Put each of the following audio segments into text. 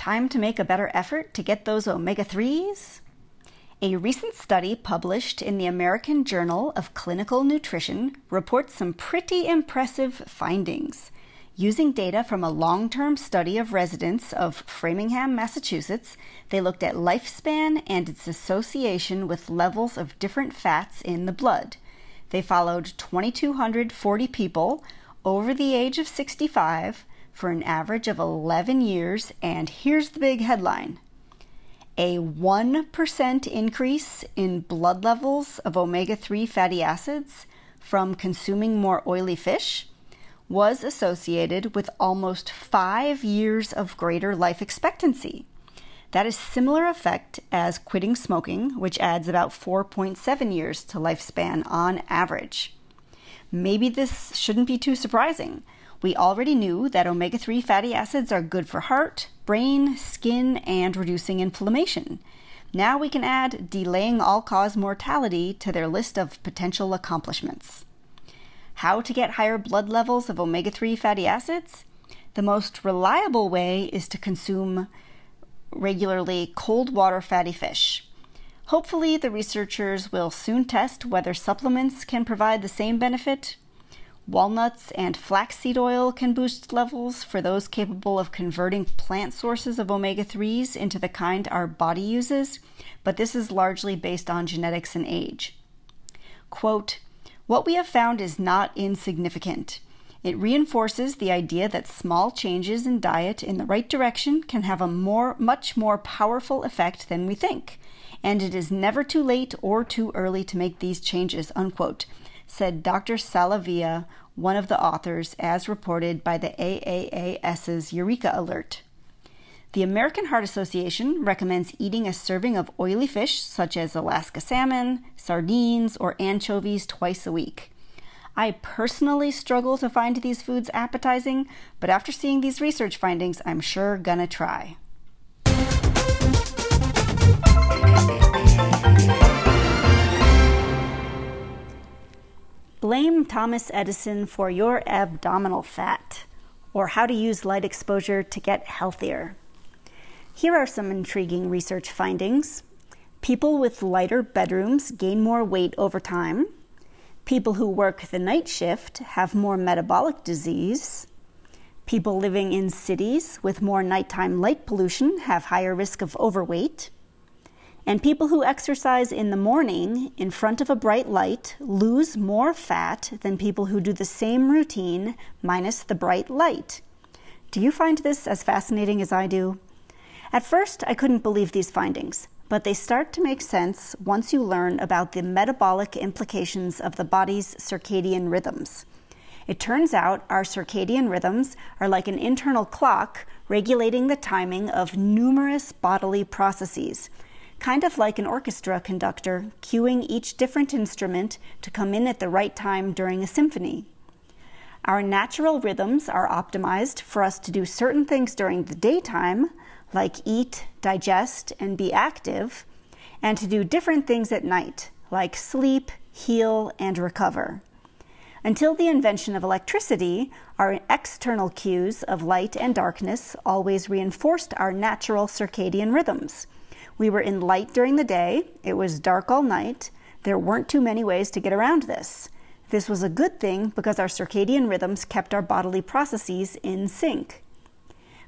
Time to make a better effort to get those omega 3s? A recent study published in the American Journal of Clinical Nutrition reports some pretty impressive findings. Using data from a long term study of residents of Framingham, Massachusetts, they looked at lifespan and its association with levels of different fats in the blood. They followed 2,240 people over the age of 65 for an average of 11 years, and here's the big headline a 1% increase in blood levels of omega 3 fatty acids from consuming more oily fish was associated with almost five years of greater life expectancy. That is similar effect as quitting smoking, which adds about 4.7 years to lifespan on average. Maybe this shouldn't be too surprising. We already knew that omega 3 fatty acids are good for heart, brain, skin, and reducing inflammation. Now we can add delaying all cause mortality to their list of potential accomplishments. How to get higher blood levels of omega 3 fatty acids? The most reliable way is to consume regularly cold water fatty fish. Hopefully, the researchers will soon test whether supplements can provide the same benefit. Walnuts and flaxseed oil can boost levels for those capable of converting plant sources of omega 3s into the kind our body uses, but this is largely based on genetics and age. Quote, what we have found is not insignificant. It reinforces the idea that small changes in diet in the right direction can have a more, much more powerful effect than we think, and it is never too late or too early to make these changes, unquote, said Dr. Sala-Vila, one of the authors, as reported by the AAAS's EurekAlert. The American Heart Association recommends eating a serving of oily fish such as Alaska salmon, sardines, or anchovies twice a week. I personally struggle to find these foods appetizing, but after seeing these research findings, I'm sure gonna try. Blame Thomas Edison for your abdominal fat, or how to use light exposure to get healthier. Here are some intriguing research findings. People with lighter bedrooms gain more weight over time. People who work the night shift have more metabolic disease. People living in cities with more nighttime light pollution have higher risk of overweight. And people who exercise in the morning in front of a bright light lose more fat than people who do the same routine minus the bright light. Do you find this as fascinating as I do? At first, I couldn't believe these findings, but they start to make sense once you learn about the metabolic implications of the body's circadian rhythms. It turns out our circadian rhythms are like an internal clock regulating the timing of numerous bodily processes, kind of like an orchestra conductor cueing each different instrument to come in at the right time during a symphony. Our natural rhythms are optimized for us to do certain things during the daytime like eat, digest, and be active, and to do different things at night, like sleep, heal, and recover. Until the invention of electricity, our external cues of light and darkness always reinforced our natural circadian rhythms. We were in light during the day, it was dark all night, there weren't too many ways to get around this. This was a good thing because our circadian rhythms kept our bodily processes in sync.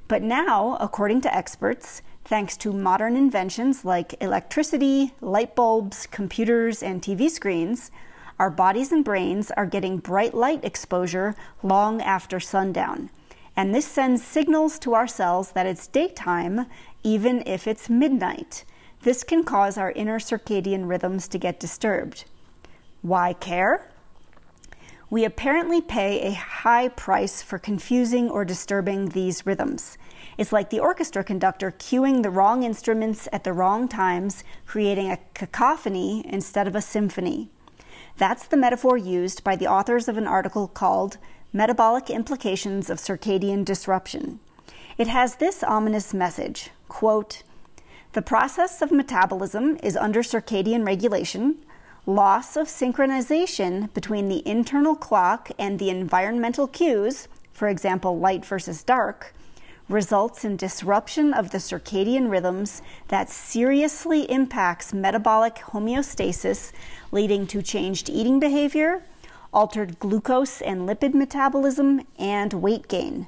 But now, according to experts, thanks to modern inventions like electricity, light bulbs, computers, and TV screens, our bodies and brains are getting bright light exposure long after sundown. And this sends signals to our cells that it's daytime, even if it's midnight. This can cause our inner circadian rhythms to get disturbed. Why care? we apparently pay a high price for confusing or disturbing these rhythms. It's like the orchestra conductor cueing the wrong instruments at the wrong times, creating a cacophony instead of a symphony. That's the metaphor used by the authors of an article called Metabolic Implications of Circadian Disruption. It has this ominous message quote, The process of metabolism is under circadian regulation. Loss of synchronization between the internal clock and the environmental cues, for example, light versus dark, results in disruption of the circadian rhythms that seriously impacts metabolic homeostasis, leading to changed eating behavior, altered glucose and lipid metabolism, and weight gain.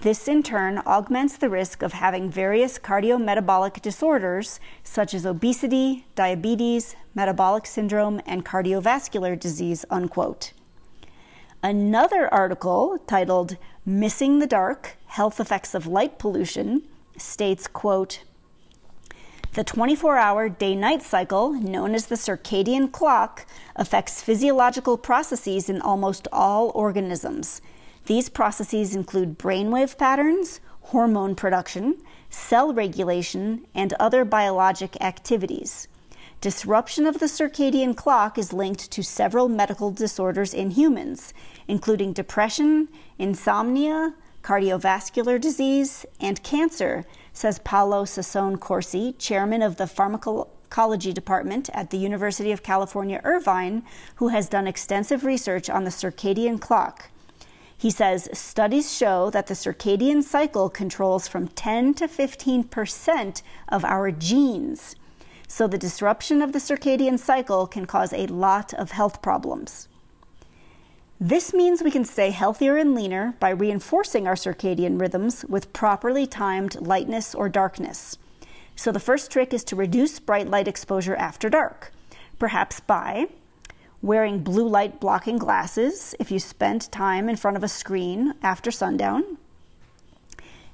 This in turn augments the risk of having various cardiometabolic disorders such as obesity, diabetes, metabolic syndrome, and cardiovascular disease. Unquote. Another article titled Missing the Dark Health Effects of Light Pollution states, quote, the 24 hour day night cycle, known as the circadian clock, affects physiological processes in almost all organisms. These processes include brainwave patterns, hormone production, cell regulation, and other biologic activities. Disruption of the circadian clock is linked to several medical disorders in humans, including depression, insomnia, cardiovascular disease, and cancer, says Paolo Sassone Corsi, chairman of the pharmacology department at the University of California, Irvine, who has done extensive research on the circadian clock. He says studies show that the circadian cycle controls from 10 to 15 percent of our genes. So the disruption of the circadian cycle can cause a lot of health problems. This means we can stay healthier and leaner by reinforcing our circadian rhythms with properly timed lightness or darkness. So, the first trick is to reduce bright light exposure after dark, perhaps by wearing blue light blocking glasses if you spend time in front of a screen after sundown,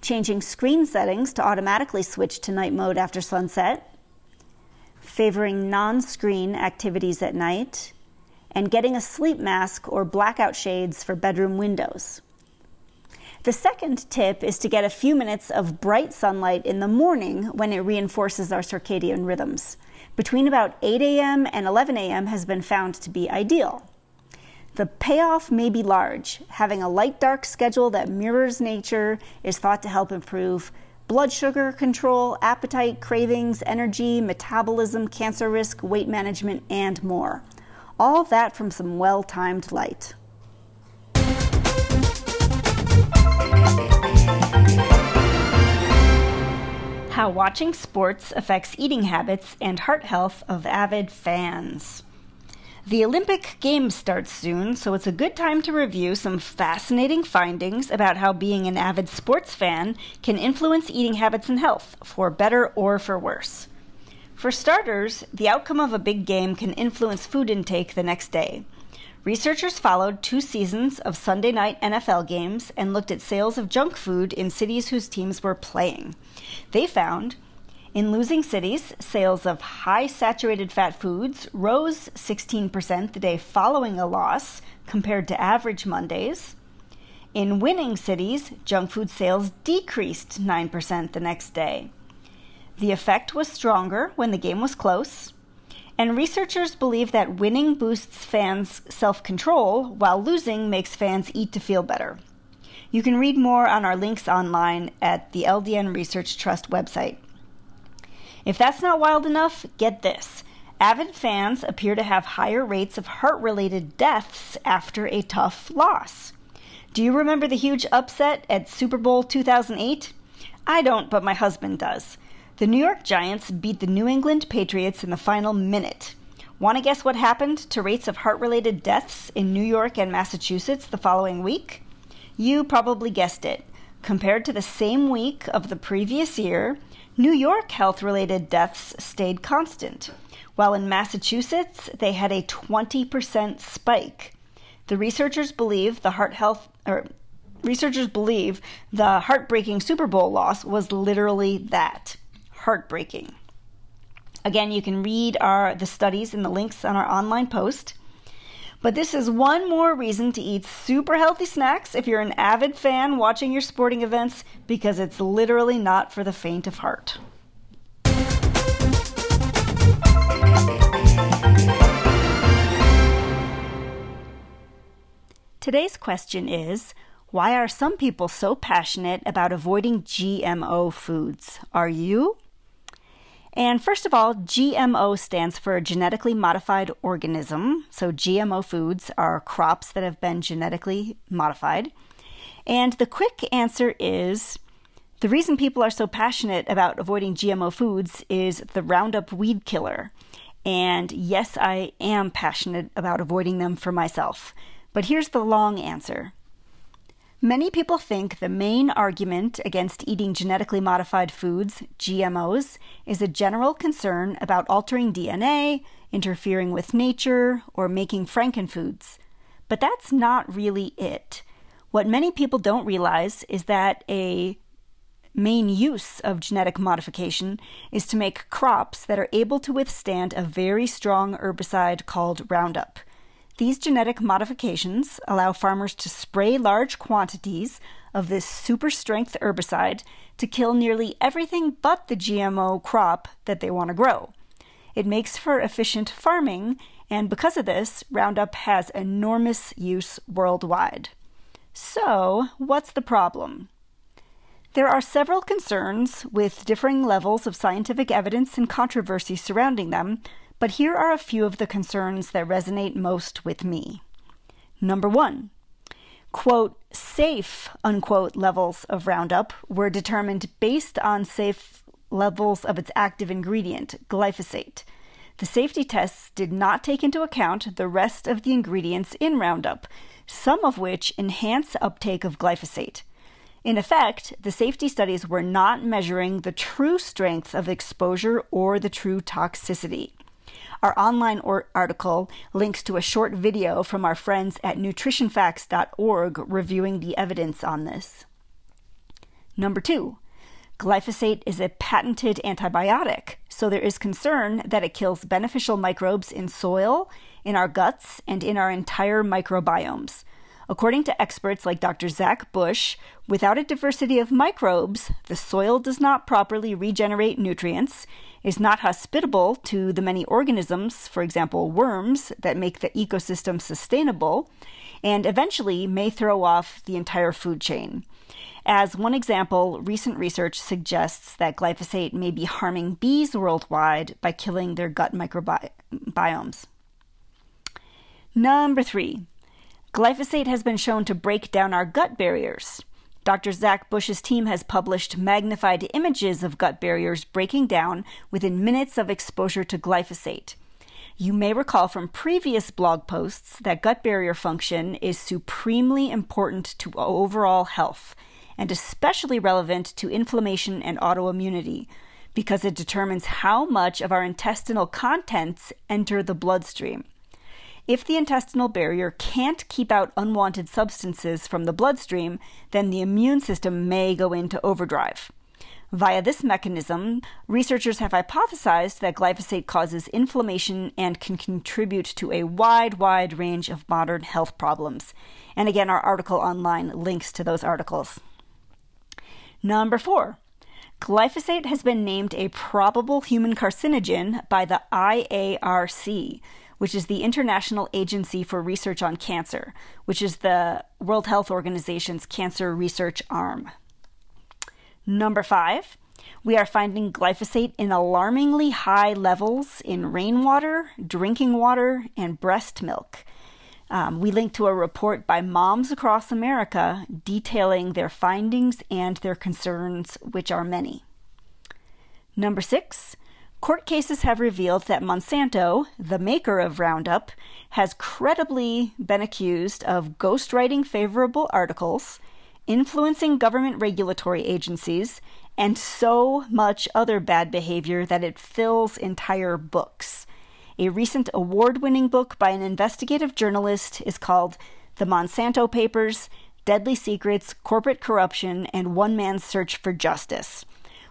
changing screen settings to automatically switch to night mode after sunset, favoring non screen activities at night, and getting a sleep mask or blackout shades for bedroom windows. The second tip is to get a few minutes of bright sunlight in the morning when it reinforces our circadian rhythms. Between about 8 a.m. and 11 a.m. has been found to be ideal. The payoff may be large. Having a light dark schedule that mirrors nature is thought to help improve blood sugar control, appetite, cravings, energy, metabolism, cancer risk, weight management, and more. All that from some well timed light. How watching sports affects eating habits and heart health of avid fans. The Olympic Games start soon, so it's a good time to review some fascinating findings about how being an avid sports fan can influence eating habits and health, for better or for worse. For starters, the outcome of a big game can influence food intake the next day. Researchers followed two seasons of Sunday night NFL games and looked at sales of junk food in cities whose teams were playing. They found in losing cities, sales of high saturated fat foods rose 16% the day following a loss compared to average Mondays. In winning cities, junk food sales decreased 9% the next day. The effect was stronger when the game was close, and researchers believe that winning boosts fans' self control, while losing makes fans eat to feel better. You can read more on our links online at the LDN Research Trust website. If that's not wild enough, get this. Avid fans appear to have higher rates of heart related deaths after a tough loss. Do you remember the huge upset at Super Bowl 2008? I don't, but my husband does. The New York Giants beat the New England Patriots in the final minute. Want to guess what happened to rates of heart related deaths in New York and Massachusetts the following week? You probably guessed it. Compared to the same week of the previous year, New York health related deaths stayed constant, while in Massachusetts they had a 20% spike. The researchers believe the heart health or researchers believe the heartbreaking Super Bowl loss was literally that, heartbreaking. Again, you can read our the studies and the links on our online post. But this is one more reason to eat super healthy snacks if you're an avid fan watching your sporting events, because it's literally not for the faint of heart. Today's question is Why are some people so passionate about avoiding GMO foods? Are you? And first of all, GMO stands for genetically modified organism. So, GMO foods are crops that have been genetically modified. And the quick answer is the reason people are so passionate about avoiding GMO foods is the Roundup weed killer. And yes, I am passionate about avoiding them for myself. But here's the long answer Many people think the main argument against eating genetically modified foods, GMOs, is a general concern about altering DNA, interfering with nature, or making frankenfoods. But that's not really it. What many people don't realize is that a main use of genetic modification is to make crops that are able to withstand a very strong herbicide called Roundup. These genetic modifications allow farmers to spray large quantities of this super strength herbicide to kill nearly everything but the GMO crop that they want to grow. It makes for efficient farming, and because of this, Roundup has enormous use worldwide. So, what's the problem? There are several concerns with differing levels of scientific evidence and controversy surrounding them, but here are a few of the concerns that resonate most with me. Number one, quote, safe, unquote, levels of Roundup were determined based on safe levels of its active ingredient, glyphosate. The safety tests did not take into account the rest of the ingredients in Roundup, some of which enhance uptake of glyphosate. In effect, the safety studies were not measuring the true strength of exposure or the true toxicity. Our online or- article links to a short video from our friends at nutritionfacts.org reviewing the evidence on this. Number two, glyphosate is a patented antibiotic, so there is concern that it kills beneficial microbes in soil, in our guts, and in our entire microbiomes. According to experts like Dr. Zach Bush, without a diversity of microbes, the soil does not properly regenerate nutrients, is not hospitable to the many organisms, for example, worms, that make the ecosystem sustainable, and eventually may throw off the entire food chain. As one example, recent research suggests that glyphosate may be harming bees worldwide by killing their gut microbiomes. Number three, Glyphosate has been shown to break down our gut barriers. Dr. Zach Bush's team has published magnified images of gut barriers breaking down within minutes of exposure to glyphosate. You may recall from previous blog posts that gut barrier function is supremely important to overall health and especially relevant to inflammation and autoimmunity because it determines how much of our intestinal contents enter the bloodstream. If the intestinal barrier can't keep out unwanted substances from the bloodstream, then the immune system may go into overdrive. Via this mechanism, researchers have hypothesized that glyphosate causes inflammation and can contribute to a wide, wide range of modern health problems. And again, our article online links to those articles. Number four, glyphosate has been named a probable human carcinogen by the IARC, which is the International Agency for Research on Cancer, which is the World Health Organization's cancer research arm. Number five, we are finding glyphosate in alarmingly high levels in rainwater, drinking water, and breast milk. Um, we link to a report by Moms Across America detailing their findings and their concerns, which are many. Number six, Court cases have revealed that Monsanto, the maker of Roundup, has credibly been accused of ghostwriting favorable articles, influencing government regulatory agencies, and so much other bad behavior that it fills entire books. A recent award winning book by an investigative journalist is called The Monsanto Papers Deadly Secrets, Corporate Corruption, and One Man's Search for Justice.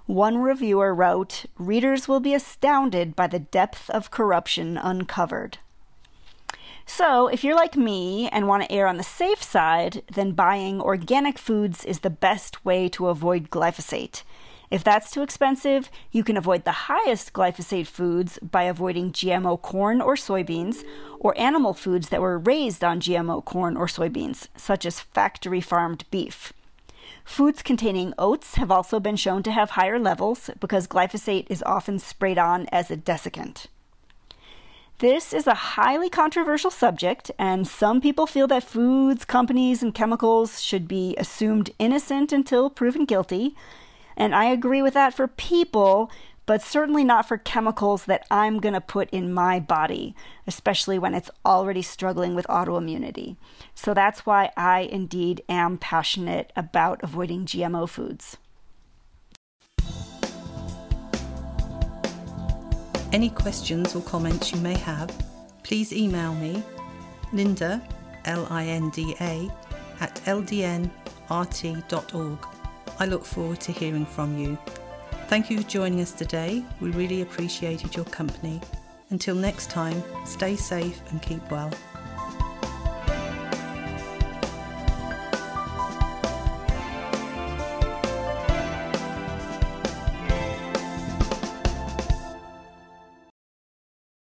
One reviewer wrote, Readers will be astounded by the depth of corruption uncovered. So, if you're like me and want to err on the safe side, then buying organic foods is the best way to avoid glyphosate. If that's too expensive, you can avoid the highest glyphosate foods by avoiding GMO corn or soybeans, or animal foods that were raised on GMO corn or soybeans, such as factory farmed beef. Foods containing oats have also been shown to have higher levels because glyphosate is often sprayed on as a desiccant. This is a highly controversial subject, and some people feel that foods, companies, and chemicals should be assumed innocent until proven guilty. And I agree with that for people, but certainly not for chemicals that I'm going to put in my body, especially when it's already struggling with autoimmunity. So that's why I indeed am passionate about avoiding GMO foods. Any questions or comments you may have, please email me, Linda, L I N D A, at ldnrt.org. I look forward to hearing from you. Thank you for joining us today. We really appreciated your company. Until next time, stay safe and keep well.